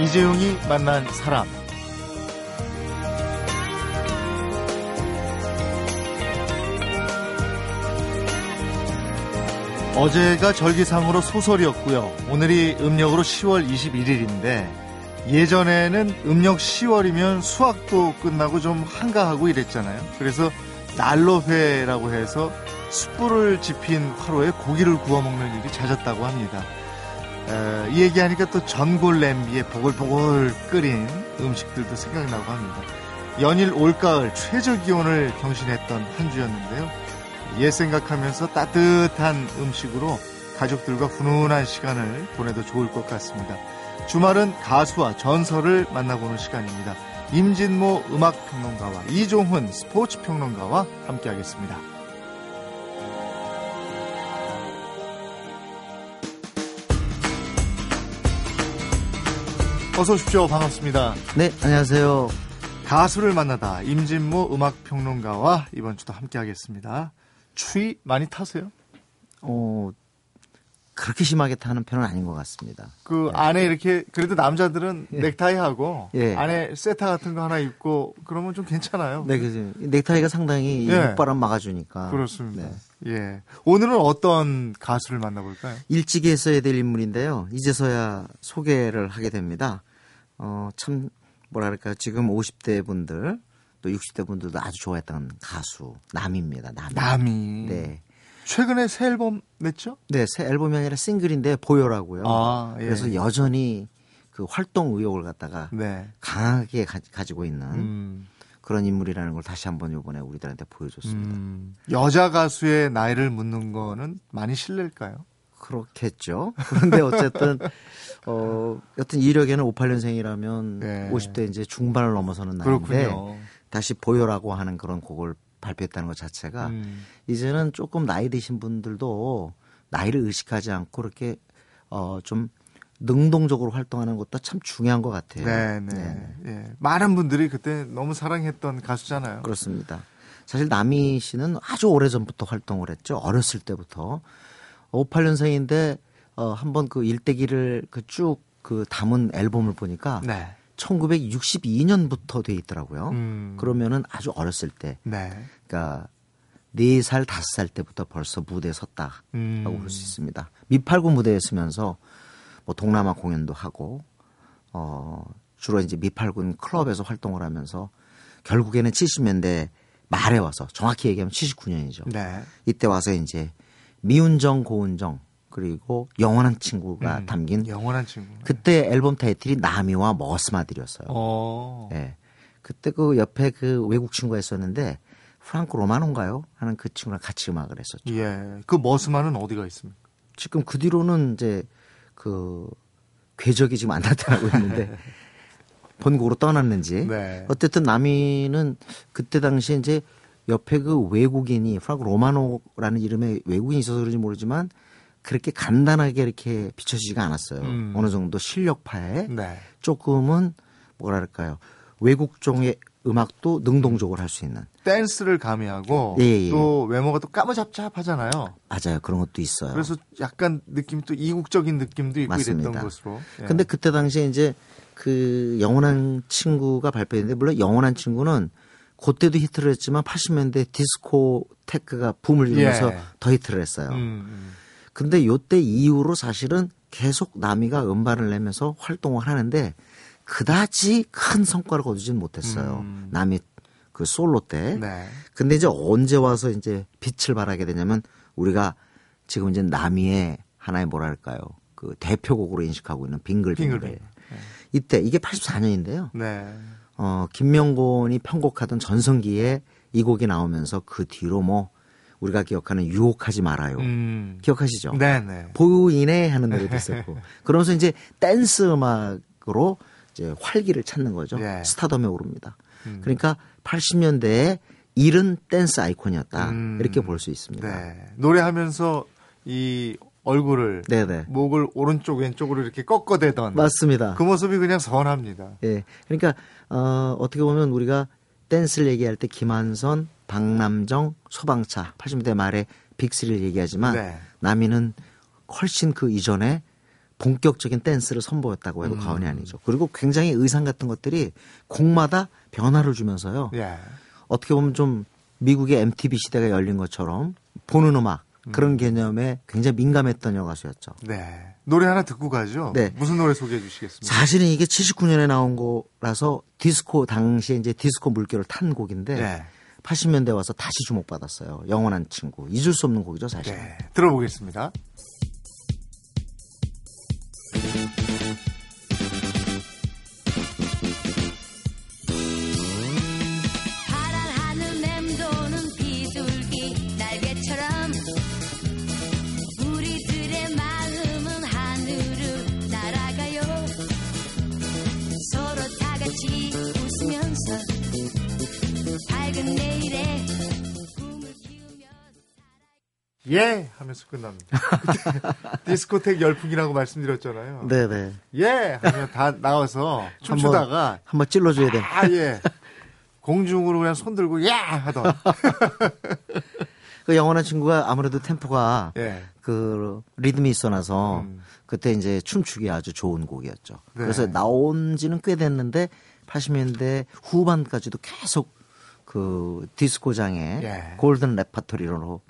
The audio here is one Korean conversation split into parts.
이재용이 만난 사람. 어제가 절기상으로 소설이었고요. 오늘이 음력으로 10월 21일인데 예전에는 음력 10월이면 수학도 끝나고 좀 한가하고 이랬잖아요. 그래서 난로회라고 해서 숯불을 지핀 화로에 고기를 구워 먹는 일이 잦았다고 합니다. 에, 이 얘기하니까 또 전골 냄비에 보글보글 끓인 음식들도 생각나고 합니다. 연일 올가을 최저 기온을 경신했던 한 주였는데요. 옛 생각하면서 따뜻한 음식으로 가족들과 훈훈한 시간을 보내도 좋을 것 같습니다. 주말은 가수와 전설을 만나보는 시간입니다. 임진모 음악평론가와 이종훈 스포츠평론가와 함께하겠습니다. 어서 오십시오. 반갑습니다. 네, 안녕하세요. 가수를 만나다 임진모 음악평론가와 이번 주도 함께하겠습니다. 추위 많이 타세요? 어, 그렇게 심하게 타는 편은 아닌 것 같습니다. 그 네. 안에 이렇게 그래도 남자들은 예. 넥타이 하고 예. 안에 세타 같은 거 하나 입고 그러면 좀 괜찮아요. 네, 그래서 넥타이가 상당히 예. 육바람 막아주니까. 그렇습니다. 네. 예. 오늘은 어떤 가수를 만나볼까요? 일찍이 했어야 될 인물인데요. 이제서야 소개를 하게 됩니다. 어, 참, 뭐랄까요. 지금 50대 분들, 또 60대 분들도 아주 좋아했던 가수, 남입니다. 남. 남이. 네. 최근에 새 앨범 냈죠? 네, 새 앨범이 아니라 싱글인데 보여라고요. 아, 예. 그래서 여전히 그 활동 의욕을 갖다가 네. 강하게 가, 지고 있는 음, 그런 인물이라는 걸 다시 한번 이번에 우리들한테 보여줬습니다. 음, 여자 가수의 나이를 묻는 거는 많이 실례일까요? 그렇겠죠. 그런데 어쨌든 어 여튼 이력에는 58년생이라면 네. 50대 이제 중반을 넘어서는 나이인데 그렇군요. 다시 보여라고 하는 그런 곡을 발표했다는 것 자체가 음, 이제는 조금 나이 드신 분들도 나이를 의식하지 않고 이렇게 어 좀 능동적으로 활동하는 것도 참 중요한 것 같아요. 네, 네. 예. 많은 분들이 그때 너무 사랑했던 가수잖아요. 그렇습니다. 사실 남희 씨는 아주 오래 전부터 활동을 했죠. 어렸을 때부터. 58년생인데 어 한번 그 일대기를 그 쭉그 담은 앨범을 보니까 네. 1962년부터 돼 있더라고요. 음, 그러면은 아주 어렸을 때, 네. 그러니까 4살, 5살 때부터 벌써 무대에 섰다라고 음, 볼수 있습니다. 미팔군 무대에 서면서 뭐 동남아 공연도 하고 어 주로 이제 미팔군 클럽에서 활동을 하면서 결국에는 70년대 말에 와서 정확히 얘기하면 79년이죠. 네. 이때 와서 이제 미운정 고운정 그리고 영원한 친구가 음, 담긴 영원한 친구. 그때 앨범 타이틀이 나미와 머스마들이었어요. 어. 예. 그때 그 옆에 그 외국 친구가 있었는데 프랑코 로마노인가요? 하는 그 친구랑 같이 음악을 했었죠. 예. 그 머스만은 어디가 있습니까? 지금 그 뒤로는 이제 그 궤적이 지금 안 나타나고 있는데 본국으로 떠났는지 네. 어쨌든 남이는 그때 당시에 이제 옆에 그 외국인이 프랑크 로마노라는 이름의 외국인이 있어서 그런지 모르지만 그렇게 간단하게 이렇게 비춰지지가 않았어요. 음. 어느 정도 실력파에 네. 조금은 뭐랄까요 외국종의 음악도 능동적으로 할 수 있는 댄스를 가미하고 예, 예. 또 외모가 또 까무잡잡하잖아요. 맞아요 그런 것도 있어요. 그래서 약간 느낌이 또 이국적인 느낌도 있고 맞습니다. 이랬던 것으로. 예. 근데 그때 당시에 이제 그 영원한 친구가 발표했는데 물론 영원한 친구는 그때도 히트를 했지만 80년대 디스코 테크가 붐을 이루면서 예. 더 히트를 했어요. 음, 음. 근데 요때 이후로 사실은 계속 남이가 음반을 내면서 활동을 하는데 그다지 큰 성과를 거두진 못했어요. 음. 남이 그 솔로 때. 네. 근데 이제 언제 와서 이제 빛을 발하게 되냐면 우리가 지금 이제 남이의 하나의 뭐랄까요. 그 대표곡으로 인식하고 있는 빙글빙글. 빙글빙글. 이때 이게 84년인데요. 네. 어, 김명곤이 편곡하던 전성기에 이 곡이 나오면서 그 뒤로 뭐 우리가 기억하는 유혹하지 말아요. 음. 기억하시죠? 네네. 보이네 하는 노래도 있었고. 그러면서 이제 댄스 음악으로 이제 활기를 찾는 거죠. 예. 스타덤에 오릅니다. 음. 그러니까 80년대에 이른 댄스 아이콘이었다. 음. 이렇게 볼 수 있습니다. 네. 노래하면서 이 얼굴을 네네. 목을 오른쪽 왼쪽으로 이렇게 꺾어대던 맞습니다. 그 모습이 그냥 선합니다. 예. 그러니까 어, 어떻게 보면 우리가 댄스를 얘기할 때 김한선, 박남정, 소방차 80년대 말에 빅스리를 얘기하지만 네. 남이는 훨씬 그 이전에 본격적인 댄스를 선보였다고 해도 과언이 아니죠. 그리고 굉장히 의상 같은 것들이 곡마다 변화를 주면서요. 예. 어떻게 보면 좀 미국의 MTV 시대가 열린 것처럼 보는 음악 그런 개념에 굉장히 민감했던 여가수였죠. 네. 노래 하나 듣고 가죠. 네. 무슨 노래 소개해 주시겠습니까? 사실은 이게 79년에 나온 거라서 디스코 당시에 이제 디스코 물결을 탄 곡인데 네. 80년대 와서 다시 주목받았어요. 영원한 친구 잊을 수 없는 곡이죠 사실. 네. 들어보겠습니다. 예 하면서 끝납니다. 디스코텍 열풍이라고 말씀드렸잖아요. 네네. 예 하면 다 나와서 춤추다가 한번 찔러줘야 돼. 아 예. 공중으로 그냥 손 들고 야 하던. 그 영원한 친구가 아무래도 템포가 예. 그 리듬이 있어나서 음. 그때 이제 춤추기 아주 좋은 곡이었죠. 네. 그래서 나온 지는 꽤 됐는데 80년대 후반까지도 계속 그 디스코장의 예. 골든 레파토리로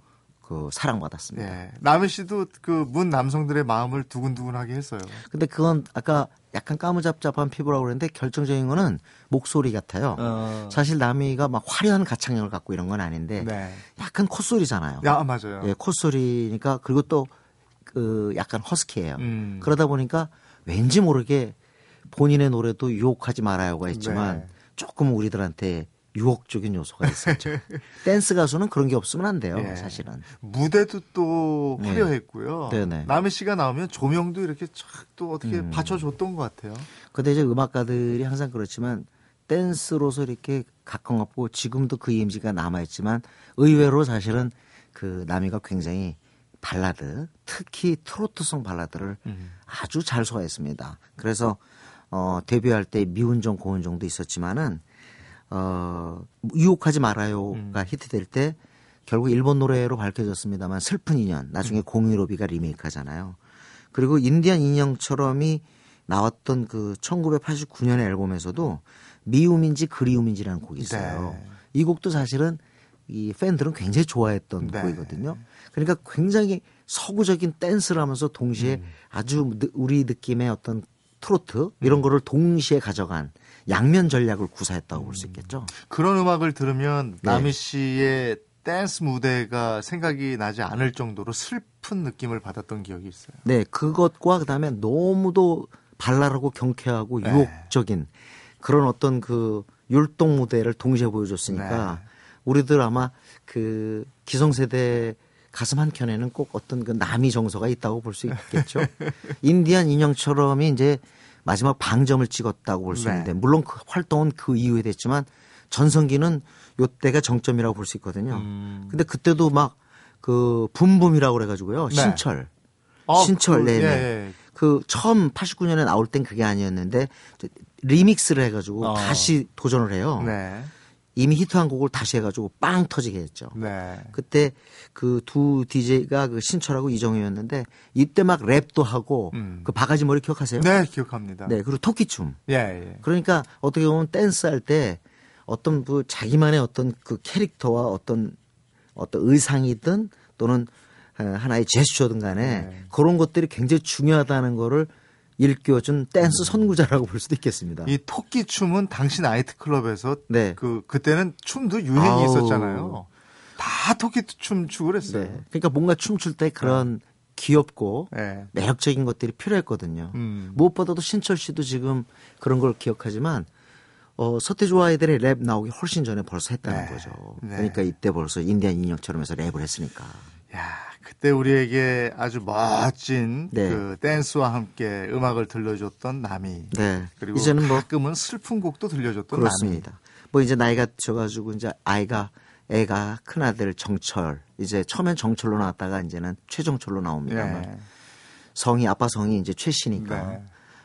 그 사랑받았습니다. 예. 남희 씨도 그 문 남성들의 마음을 두근두근하게 했어요. 근데 그건 아까 약간 까무잡잡한 피부라고 그랬는데 결정적인 거는 목소리 같아요. 어. 사실 남이가 막 화려한 가창력을 갖고 이런 건 아닌데 네. 약간 콧소리잖아요. 야 맞아요. 예, 콧소리니까 그리고 또 그 약간 허스키해요. 음. 그러다 보니까 왠지 모르게 본인의 노래도 유혹하지 말아요가 있지만 네. 조금 우리들한테 유혹적인 요소가 있었죠. 댄스 가수는 그런 게 없으면 안 돼요, 예. 사실은. 무대도 또 네. 화려했고요. 네네. 남희 씨가 나오면 조명도 이렇게 촥또 어떻게 음. 받쳐줬던 것 같아요. 근데 이제 음악가들이 항상 그렇지만 댄스로서 이렇게 가까웠고 지금도 그 이미지가 남아있지만 의외로 사실은 그 남이가 굉장히 발라드, 특히 트로트송 발라드를 음. 아주 잘 소화했습니다. 그래서 어 데뷔할 때 미운정 고운정도 있었지만은 어 유혹하지 말아요가 음. 히트될 때 결국 일본 노래로 밝혀졌습니다만 슬픈 인연 나중에 음. 공유로비가 리메이크하잖아요. 그리고 인디안 인형처럼이 나왔던 그 1989년의 앨범에서도 미움인지 그리움인지라는 곡이 있어요. 네. 이 곡도 사실은 이 팬들은 굉장히 좋아했던 네. 곡이거든요. 그러니까 굉장히 서구적인 댄스를 하면서 동시에 음. 아주 느- 우리 느낌의 어떤 트로트 이런 거를 동시에 가져간 양면 전략을 구사했다고 볼 수 있겠죠. 그런 음악을 들으면 네. 남희 씨의 댄스 무대가 생각이 나지 않을 정도로 슬픈 느낌을 받았던 기억이 있어요. 네, 그것과 그다음에 너무도 발랄하고 경쾌하고 네. 유혹적인 그런 어떤 그 율동 무대를 동시에 보여줬으니까 네. 우리들 아마 그 기성세대 가슴 한 켠에는 꼭 어떤 그 남이 정서가 있다고 볼 수 있겠죠. 인디안 인형처럼이 이제 마지막 방점을 찍었다고 볼수 네. 있는데 물론 그 활동은 그 이후에 됐지만 전성기는 요때가 정점이라고 볼 수 있거든요. 음. 근데 그때도 막 그 붐붐이라고 그래가지고요. 네. 신철. 어, 신철, 그, 네네. 예, 예. 그 처음 89년에 나올 땐 그게 아니었는데 저 리믹스를 해가지고 어. 다시 도전을 해요. 네. 이미 히트한 곡을 다시 해가지고 빵 터지게 했죠. 네. 그때 그 두 DJ가 그 신철하고 이정효였는데 이때 막 랩도 하고 음. 그 바가지 머리 기억하세요? 네, 기억합니다. 네, 그리고 토끼춤. 예, 예. 그러니까 어떻게 보면 댄스 할 때 어떤 그 자기만의 어떤 그 캐릭터와 어떤 어떤 의상이든 또는 어, 하나의 제스처든 간에 네. 그런 것들이 굉장히 중요하다는 거를 일깨워준 댄스 선구자라고 볼 수도 있겠습니다. 이 토끼 춤은 당시 나이트클럽에서 네. 그 그때는 춤도 유행이 아우. 있었잖아요. 다 토끼 춤 추고 그랬어요. 네. 그러니까 뭔가 춤출 때 그런 귀엽고 네. 매력적인 것들이 필요했거든요. 음. 무엇보다도 신철 씨도 지금 그런 걸 기억하지만 어, 서태지와 아이들의 랩 나오기 훨씬 전에 벌써 했다는 네. 거죠. 네. 그러니까 이때 벌써 인디안 인형처럼 해서 랩을 했으니까. 야, 그때 우리에게 아주 멋진 네. 그 댄스와 함께 음악을 들려줬던 나미. 네. 그리고 이제는 뭐 가끔은 슬픈 곡도 들려줬던 그렇습니다. 뭐 이제 나이가 들어가지고 이제 아이가 애가 큰 아들 정철 이제 처음엔 정철로 나왔다가 이제는 최정철로 남이. 나옵니다만 예. 성이 아빠 성이 이제 최씨니까 네.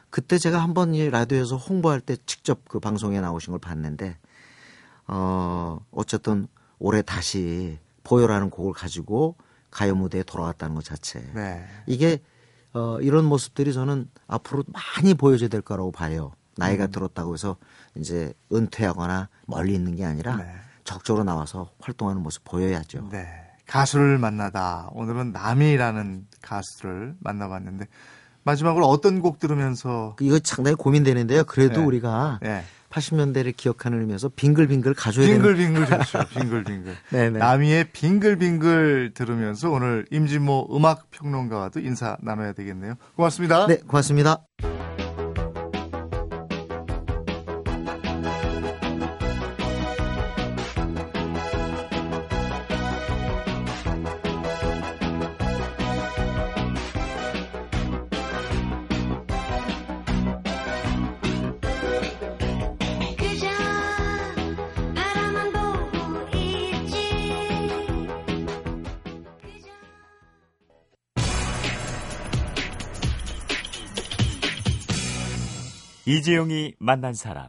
그때 제가 한번 이 라디오에서 홍보할 때 직접 그 방송에 나오신 걸 봤는데 어 어쨌든 올해 다시 보여라는 곡을 가지고 가요 무대에 돌아왔다는 것 자체 네. 이게 어, 이런 모습들이 저는 앞으로 많이 보여줘야 될 거라고 봐요. 나이가 음. 들었다고 해서 이제 은퇴하거나 멀리 있는 게 아니라 네. 적극적으로 나와서 활동하는 모습 보여야죠. 네. 가수를 만나다. 오늘은 남이라는 가수를 만나봤는데 마지막으로 어떤 곡 들으면서 그 이거 상당히 고민되는데요. 그래도 네. 우리가 예. 80년대를 기억하는 의미에서 빙글빙글 가줘야 되는 빙글빙글 좋죠. 빙글빙글. 네네. 남이의 빙글빙글 들으면서 오늘 임진모 음악 평론가와도 인사 나눠야 되겠네요. 고맙습니다. 네, 고맙습니다. 이재용이 만난 사람.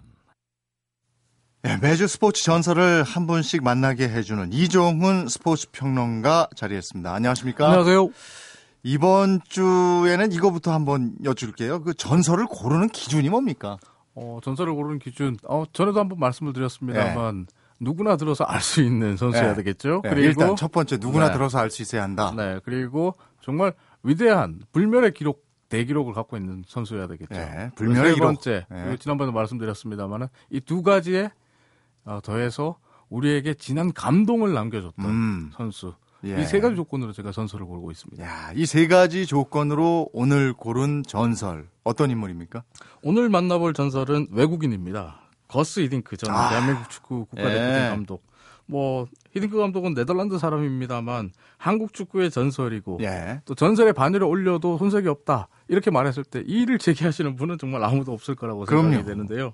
네, 매주 스포츠 전설을 한 분씩 만나게 해주는 이종훈 스포츠 평론가 자리했습니다. 안녕하십니까? 안녕하세요. 이번 주에는 이거부터 한번 여쭐게요. 그 전설을 고르는 기준이 뭡니까? 어, 전설을 고르는 기준, 어, 전에도 한번 말씀을 드렸습니다만, 누구나 들어서 알 수 있는 선수여야 네. 되겠죠. 네, 그리고, 일단 첫 번째 누구나 네. 들어서 알 수 있어야 한다. 네, 그리고 정말 위대한 불멸의 기록, 대기록을 갖고 있는 선수여야 되겠죠. 네, 불멸의 세 기록. 번째, 네. 그리고 지난번에도 말씀드렸습니다만은, 이 두 가지에 어, 더해서 우리에게 진한 감동을 남겨줬던 음. 선수. 예. 이세 가지 조건으로 제가 선수를 고르고 있습니다. 야, 이세 가지 조건으로 오늘 고른 전설 어떤 인물입니까? 오늘 만나볼 전설은 외국인입니다. 거스 히딩크 전 아. 대한민국 축구 국가대표팀 예. 감독. 뭐 히딩크 감독은 네덜란드 사람입니다만 한국 축구의 전설이고 예. 또 전설의 바늘을 올려도 손색이 없다 이렇게 말했을 때이 일을 제기하시는 분은 정말 아무도 없을 거라고 생각이 그럼요. 되는데요.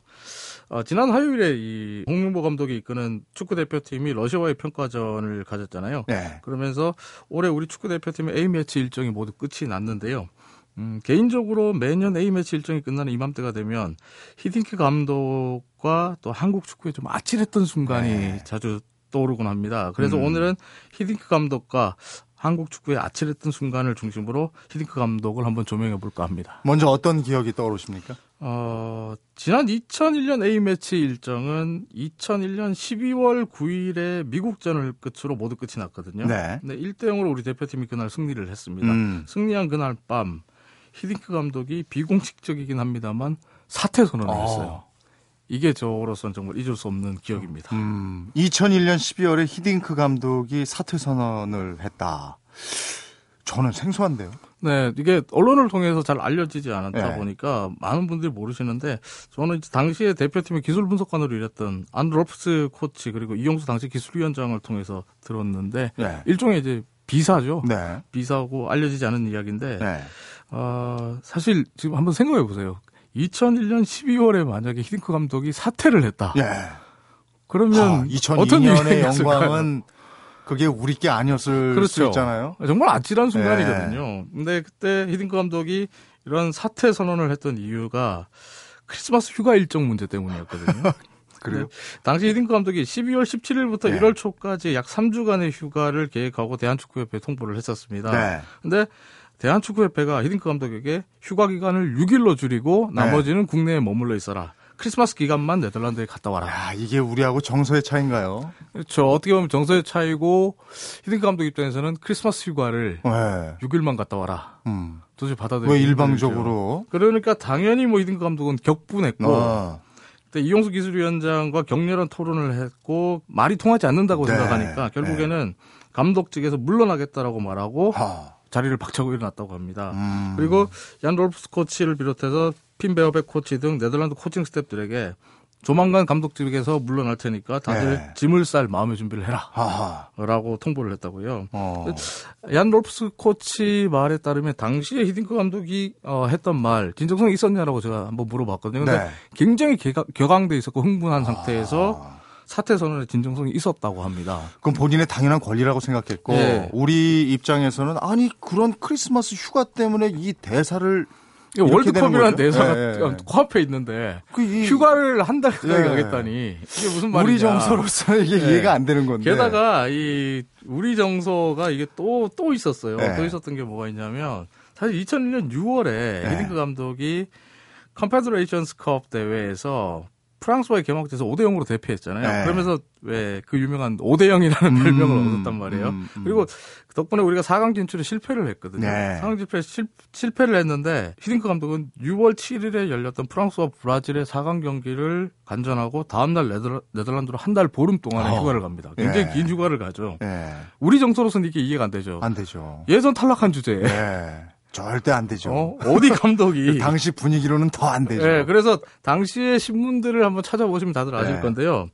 어, 지난 화요일에 이 홍명보 감독이 이끄는 축구 대표팀이 러시아와의 평가전을 가졌잖아요. 네. 그러면서 올해 우리 축구 대표팀의 A 매치 일정이 모두 끝이 났는데요. 음, 개인적으로 매년 A 매치 일정이 끝나는 이맘때가 되면 히딩크 감독과 또 한국 축구에 좀 아찔했던 순간이 네. 자주 떠오르곤 합니다. 그래서 음. 오늘은 히딩크 감독과 한국 축구의 아찔했던 순간을 중심으로 히딩크 감독을 한번 조명해 볼까 합니다. 먼저 어떤 기억이 떠오르십니까? 어, 지난 2001년 A매치 일정은 2001년 12월 9일에 미국전을 끝으로 모두 끝이 났거든요. 네. 근데 1대 0으로 우리 대표팀이 그날 승리를 했습니다. 음. 승리한 그날 밤 히딩크 감독이 비공식적이긴 합니다만 사퇴 선언을 어. 했어요. 이게 저로서는 정말 잊을 수 없는 기억입니다. 음, 2001년 12월에 히딩크 감독이 사퇴 선언을 했다. 저는 생소한데요. 네, 이게 언론을 통해서 잘 알려지지 않았다 네. 보니까 많은 분들이 모르시는데 저는 당시에 대표팀의 기술 분석관으로 일했던 안드로프스 코치 그리고 이용수 당시 기술위원장을 통해서 들었는데 네. 일종의 이제 비사죠. 네. 비사고 알려지지 않은 이야기인데 네. 어, 사실 지금 한번 생각해 보세요. 2001년 12월에 만약에 히딩크 감독이 사퇴를 했다. 예. 그러면 아, 어떤 일이 2002년의 생겼을까요? 영광은 그게 우리 게 아니었을 수 그렇죠. 있잖아요. 정말 아찔한 네. 순간이거든요. 근데 그때 히딩크 감독이 이런 사퇴 선언을 했던 이유가 크리스마스 휴가 일정 문제 때문이었거든요. 그래요? 네. 당시 히딩크 감독이 12월 17일부터 네. 1월 초까지 약 3주간의 휴가를 계획하고 대한축구협회에 통보를 했었습니다. 네. 근데 대한축구협회가 히딩크 감독에게 휴가 기간을 6일로 줄이고 네. 나머지는 국내에 머물러 있어라. 크리스마스 기간만 네덜란드에 갔다 와라. 야, 이게 우리하고 정서의 차인가요? 그렇죠. 어떻게 보면 정서의 차이고 히딩크 감독 입장에서는 크리스마스 휴가를 네. 6일만 갔다 와라. 음. 도저히 받아들이기 왜 힘들죠. 일방적으로? 그러니까 당연히 뭐 히딩크 감독은 격분했고 어. 그때 이용수 기술위원장과 격렬한 토론을 했고 말이 통하지 않는다고 네. 생각하니까 결국에는 감독직에서 물러나겠다라고 말하고 하. 자리를 박차고 일어났다고 합니다. 음. 그리고 얀 롤프스 코치를 비롯해서 핀 베어백 코치 등 네덜란드 코칭 스태프들에게 조만간 감독직에서 물러날 테니까 다들 네. 짐을 쌀 마음의 준비를 해라. 하하. 라고 통보를 했다고요. 어. 얀 롤프스 코치 말에 따르면 당시에 히딩크 감독이 어, 했던 말 진정성이 있었냐라고 제가 한번 물어봤거든요. 근데 네. 굉장히 개가, 격앙돼 있었고 흥분한 상태에서 사퇴 선언의 진정성이 있었다고 합니다. 그건 본인의 당연한 권리라고 생각했고 네. 우리 입장에서는 아니 그런 크리스마스 휴가 때문에 이 대사를 월드컵이라는? 대사가 예, 예. 코앞에 있는데 그 이- 휴가를 한 달 가까이 예. 가겠다니 이게 무슨 말이냐. 우리 정서로서 이게 네. 이해가 안 되는 건데. 게다가 이 우리 정서가 이게 또또 있었어요. 네. 또 있었던 게 뭐가 있냐면 사실 2001년 6월에 네. 히딩크 감독이 컨페더레이션스컵 대회에서 프랑스와의 개막전에서 5대 0으로 대패했잖아요. 네. 그러면서 왜 그 유명한 5대 0이라는 별명을 음, 얻었단 말이에요. 음, 음. 그리고 덕분에 우리가 4강 진출에 실패를 했거든요. 네. 4강 진출에 실, 실패를 했는데 히딩크 감독은 6월 7일에 열렸던 프랑스와 브라질의 4강 경기를 관전하고 다음 날 네덜, 네덜란드로 한 달 보름 동안의 어. 휴가를 갑니다. 굉장히 예. 긴 휴가를 가죠. 예. 우리 정서로서는 이게 이해가 안 되죠. 안 되죠. 예선 탈락한 주제에 예. 절대 안 되죠. 어? 어디 감독이 당시 분위기로는 더 안 되죠. 예, 그래서 당시의 신문들을 한번 찾아보시면 다들 아실 네. 건데요.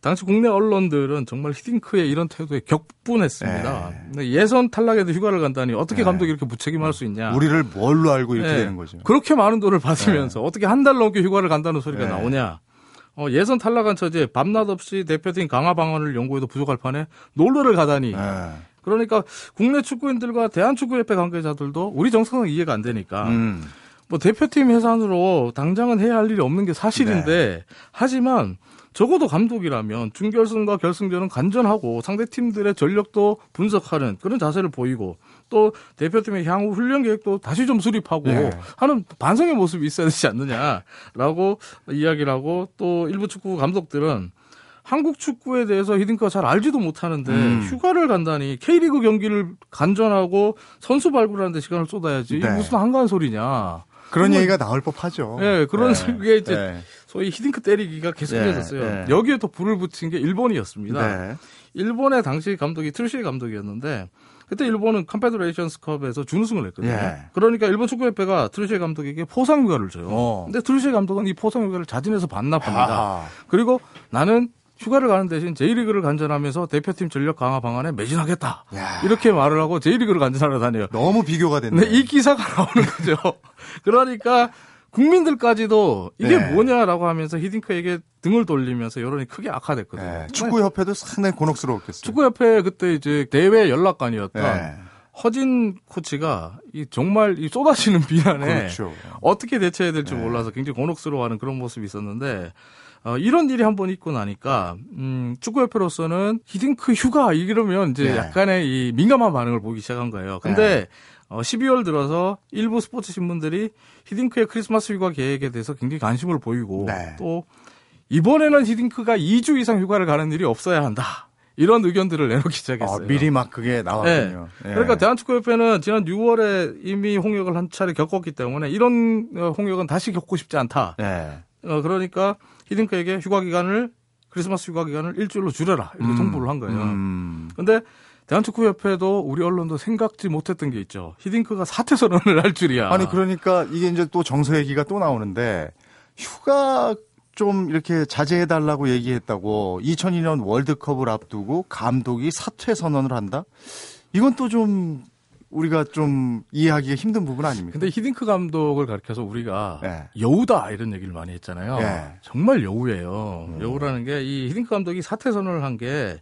당시 국내 언론들은 정말 히딩크의 이런 태도에 격분했습니다. 네. 예선 탈락에도 휴가를 간다니 어떻게 네. 감독이 이렇게 무책임할 수 있냐. 우리를 뭘로 알고 이렇게 예, 되는 거죠. 그렇게 많은 돈을 받으면서 어떻게 한 달 넘게 휴가를 간다는 소리가 네. 나오냐. 어, 예선 탈락한 처지에 밤낮 없이 대표팀 강화 방안을 연구해도 부족할 판에 놀러를 가다니. 예. 그러니까 국내 축구인들과 대한축구협회 관계자들도 우리 정서는 이해가 안 되니까 음. 뭐 대표팀 해산으로 당장은 해야 할 일이 없는 게 사실인데 네. 하지만 적어도 감독이라면 준결승과 결승전은 간전하고 상대 팀들의 전력도 분석하는 그런 자세를 보이고 또 대표팀의 향후 훈련 계획도 다시 좀 수립하고 네. 하는 반성의 모습이 있어야 되지 않느냐라고 이야기를 하고 또 일부 축구 감독들은 한국 축구에 대해서 히딩크가 잘 알지도 못하는데 음. 휴가를 간다니 K리그 경기를 간전하고 선수 발굴하는 데 시간을 쏟아야지 네. 무슨 한가한 소리냐. 그런 얘기가 나올 법하죠. 예, 그런 예. 게 이제 예. 소위 히딩크 때리기가 계속 예, 이어졌어요. 예. 여기에 또 불을 붙인 게 일본이었습니다. 네. 일본의 당시 감독이 트루시에 감독이었는데 그때 일본은 컨페더레이션스컵에서 준우승을 했거든요. 예. 그러니까 일본 축구협회가 트루시에 감독에게 포상휴가를 줘요. 어. 근데 트루시에 감독은 이 포상휴가를 자진해서 반납합니다. 아하. 그리고 나는 휴가를 가는 대신 J리그를 관전하면서 대표팀 전력 강화 방안에 매진하겠다. 야. 이렇게 말을 하고 J리그를 관전하러 다녀요. 너무 비교가 됐네. 근데 이 기사가 나오는 거죠. 그러니까 국민들까지도 이게 네. 뭐냐라고 하면서 히딩크에게 등을 돌리면서 여론이 크게 악화됐거든요. 예. 축구협회도 상당히 곤혹스러웠겠어요. 축구협회 그때 이제 대회 연락관이었던 예. 허진 코치가 이 정말 이 쏟아지는 비난에 그렇죠. 어떻게 대처해야 될지 네. 몰라서 굉장히 곤혹스러워하는 그런 모습이 있었는데 어, 이런 일이 한 번 있고 나니까 음, 축구협회로서는 히딩크 휴가 이러면 이제 네. 약간의 이 민감한 반응을 보기 시작한 거예요. 근데 어, 12월 들어서 일부 스포츠 신문들이 히딩크의 크리스마스 휴가 계획에 대해서 굉장히 관심을 보이고 네. 또 이번에는 히딩크가 2주 이상 휴가를 가는 일이 없어야 한다. 이런 의견들을 내놓기 시작했어요. 아, 미리 막 그게 나왔군요. 예. 그러니까 대한축구협회는 지난 6월에 이미 홍역을 한 차례 겪었기 때문에 이런 어, 홍역은 다시 겪고 싶지 않다. 예. 어, 그러니까 히딩크에게 휴가 기간을 크리스마스 휴가 기간을 일주일로 줄여라 이렇게 음, 통보를 한 거예요. 음. 근데 대한축구협회도 우리 언론도 생각지 못했던 게 있죠. 히딩크가 사퇴 선언을 할 줄이야. 아니 그러니까 이게 이제 또 정서 얘기가 또 나오는데 휴가 좀 이렇게 자제해 달라고 얘기했다고 2002년 월드컵을 앞두고 감독이 사퇴 선언을 한다? 이건 또 좀 우리가 좀 이해하기가 힘든 부분 아닙니까? 근데 히딩크 감독을 가르쳐서 우리가 네. 여우다 이런 얘기를 많이 했잖아요. 네. 정말 여우예요. 여우라는 게 이 히딩크 감독이 사퇴 선언을 한 게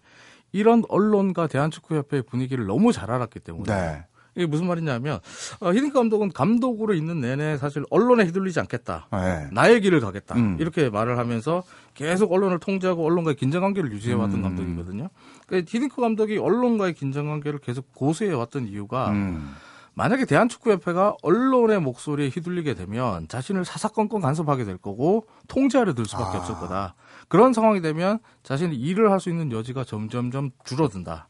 이런 언론과 대한축구협회의 분위기를 너무 잘 알았기 때문에 네. 이게 무슨 말이냐면 어, 히딩크 감독은 감독으로 있는 내내 사실 언론에 휘둘리지 않겠다. 네. 나의 길을 가겠다. 음. 이렇게 말을 하면서 계속 언론을 통제하고 언론과의 긴장 관계를 유지해 왔던 음. 감독이거든요. 그러니까 히딩크 감독이 언론과의 긴장 관계를 계속 고수해 왔던 이유가 음. 만약에 대한축구협회가 언론의 목소리에 휘둘리게 되면 자신을 사사건건 간섭하게 될 거고 통제하려 들 수밖에 아. 없을 거다. 그런 상황이 되면 자신이 일을 할 수 있는 여지가 점점점 줄어든다.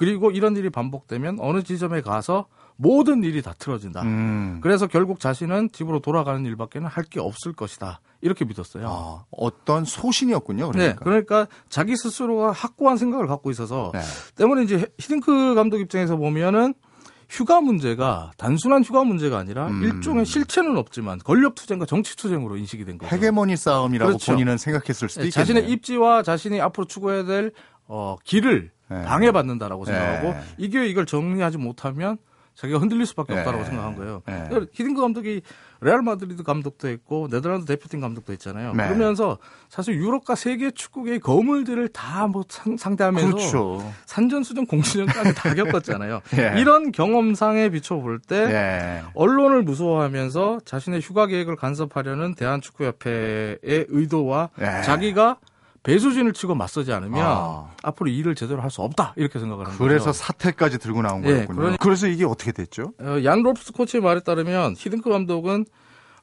그리고 이런 일이 반복되면 어느 지점에 가서 모든 일이 다 틀어진다. 음. 그래서 결국 자신은 집으로 돌아가는 일밖에는 할 게 없을 것이다. 이렇게 믿었어요. 아, 어떤 소신이었군요. 네, 그러니까. 그러니까 자기 스스로가 확고한 생각을 갖고 있어서 네. 때문에 이제 히딩크 감독 입장에서 보면은 휴가 문제가 단순한 휴가 문제가 아니라 음. 일종의 실체는 없지만 권력 투쟁과 정치 투쟁으로 인식이 된 거죠. 헤게모니 싸움이라고 그렇죠. 본인은 생각했을 수도 네, 있겠네요. 자신의 입지와 자신이 앞으로 추구해야 될 어, 길을 네. 방해받는다라고 생각하고 네. 이게 이걸 정리하지 못하면 자기가 흔들릴 수밖에 네. 없다고 생각한 거예요. 네. 그러니까 히딩크 감독이 레알 마드리드 감독도 했고 네덜란드 대표팀 감독도 했잖아요. 네. 그러면서 사실 유럽과 세계 축구계의 거물들을 다 뭐 상대하면서 그렇죠. 산전수전 공중전까지 다 겪었잖아요. 예. 이런 경험상에 비춰볼 때 예. 언론을 무서워하면서 자신의 휴가 계획을 간섭하려는 대한축구협회의 의도와 예. 자기가 배수진을 치고 맞서지 않으면 아. 앞으로 일을 제대로 할 수 없다 이렇게 생각을 하는 그래서 거죠. 사태까지 들고 나온 예, 거였군요. 그러니- 그래서 이게 어떻게 됐죠? 어, 얀 롤프스 코치의 말에 따르면 히딩크 감독은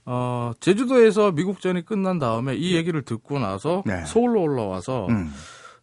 어, 제주도에서 미국전이 끝난 다음에 이 얘기를 듣고 나서 네. 서울로 올라와서 음.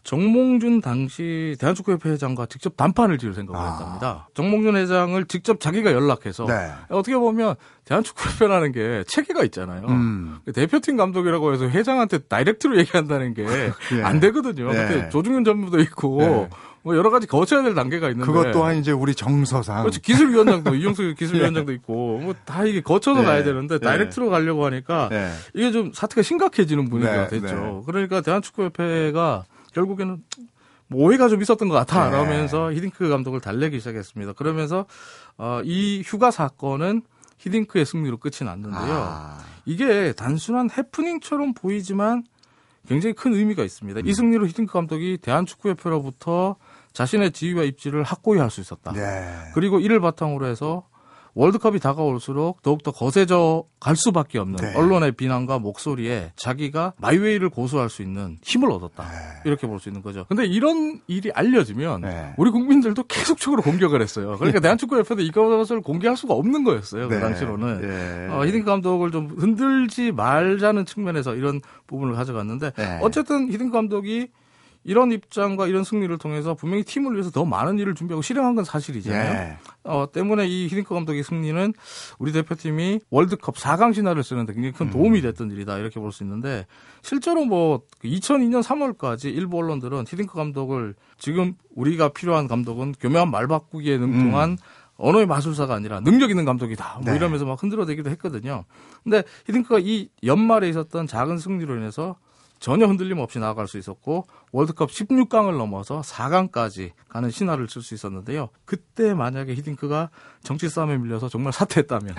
정몽준 당시 대한축구협회 회장과 직접 단판을 지을 생각을 아. 했답니다. 정몽준 회장을 직접 자기가 연락해서 네. 어떻게 보면 대한축구협회라는 게 체계가 있잖아요. 음. 그 대표팀 감독이라고 해서 회장한테 다이렉트로 얘기한다는 게 안 예. 되거든요. 네. 그때 조중현 전무도 있고 네. 뭐 여러 가지 거쳐야 될 단계가 있는데 그것 또한 이제 우리 정서상 그렇지 기술위원장도 이용수 기술위원장도 있고 뭐 다 이게 거쳐서 네. 가야 되는데 네. 다이렉트로 가려고 하니까 네. 이게 좀 사태가 심각해지는 분위기가 네, 됐죠. 네. 그러니까 대한축구협회가 결국에는 뭐 오해가 좀 있었던 것 같아. 네. 라면서 히딩크 감독을 달래기 시작했습니다. 그러면서 어, 이 휴가 사건은 히딩크의 승리로 끝이 났는데요. 아. 이게 단순한 해프닝처럼 보이지만 굉장히 큰 의미가 있습니다. 음. 이 승리로 히딩크 감독이 대한축구협회로부터 자신의 지위와 입지를 확고히 할 수 있었다. 네. 그리고 이를 바탕으로 해서 월드컵이 다가올수록 더욱더 거세져 갈 수밖에 없는 네. 언론의 비난과 목소리에 자기가 my way를 고수할 수 있는 힘을 얻었다. 이렇게 볼 수 있는 거죠. 근데 이런 일이 알려지면 네. 우리 국민들도 계속적으로 공격을 했어요. 그러니까 대한축구협회도 이것을 공개할 수가 없는 거였어요. 그 네. 당시로는. 예. 어, 히딩크 감독을 좀 흔들지 말자는 측면에서 이런 부분을 가져갔는데 네. 어쨌든 히딩크 감독이 이런 입장과 이런 승리를 통해서 분명히 팀을 위해서 더 많은 일을 준비하고 실행한 건 사실이잖아요. 예. 어, 때문에 이 히딩크 감독의 승리는 우리 대표팀이 월드컵 4강 신화를 쓰는데 굉장히 큰 도움이 됐던 일이다 이렇게 볼 수 있는데 실제로 뭐 2002년 3월까지 일부 언론들은 히딩크 감독을 지금 우리가 필요한 감독은 교묘한 말 바꾸기에 능통한 언어의 마술사가 아니라 능력 있는 감독이다. 뭐 네. 이러면서 막 흔들어대기도 했거든요. 근데 히딩크가 이 연말에 있었던 작은 승리로 인해서 전혀 흔들림 없이 나아갈 수 있었고 월드컵 16강을 넘어서 4강까지 가는 신화를 쓸 수 있었는데요. 그때 만약에 히딩크가 정치 싸움에 밀려서 정말 사퇴했다면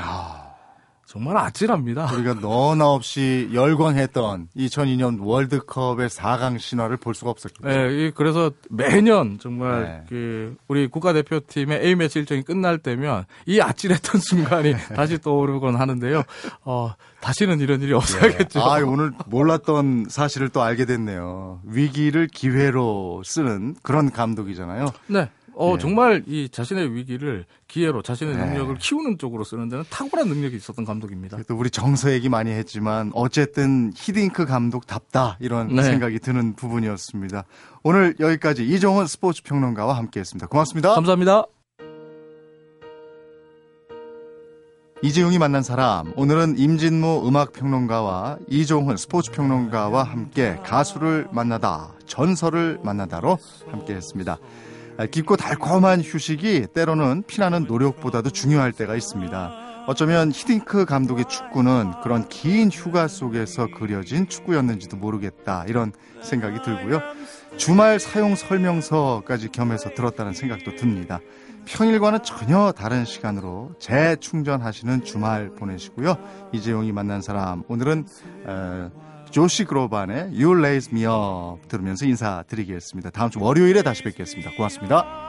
정말 아찔합니다. 우리가 너나 없이 열광했던 2002년 월드컵의 4강 신화를 볼 수가 없었겠죠. 네, 이- 그래서 매년 정말 네. 그 우리 국가대표팀의 A 매치 일정이 끝날 때면 이 아찔했던 순간이 다시 떠오르곤 하는데요. 어, 다시는 이런 일이 없어야겠죠. 아, 오늘 몰랐던 사실을 또 알게 됐네요. 위기를 기회로 쓰는 그런 감독이잖아요. 네. 어, 예. 정말 이 자신의 위기를 기회로 자신의 네. 능력을 키우는 쪽으로 쓰는 데는 탁월한 능력이 있었던 감독입니다. 또 우리 정서 얘기 많이 했지만 어쨌든 히딩크 감독답다 이런 네. 생각이 드는 부분이었습니다. 오늘 여기까지 이종훈 스포츠 평론가와 함께 했습니다. 고맙습니다. 감사합니다. 이재용이 만난 사람 오늘은 임진모 음악 평론가와 이종훈 스포츠 평론가와 함께 가수를 만나다 전설을 만나다로 함께 했습니다. 아, 깊고 달콤한 휴식이 때로는 피나는 노력보다도 중요할 때가 있습니다. 어쩌면 히딩크 감독의 축구는 그런 긴 휴가 속에서 그려진 축구였는지도 모르겠다 이런 생각이 들고요. 주말 사용 설명서까지 겸해서 들었다는 생각도 듭니다. 평일과는 전혀 다른 시간으로 재충전하시는 주말 보내시고요. 이재용이 만난 사람 오늘은 어, 조시 그로반의 You Raise Me Up 들으면서 인사드리겠습니다. 다음 주 월요일에 다시 뵙겠습니다. 고맙습니다.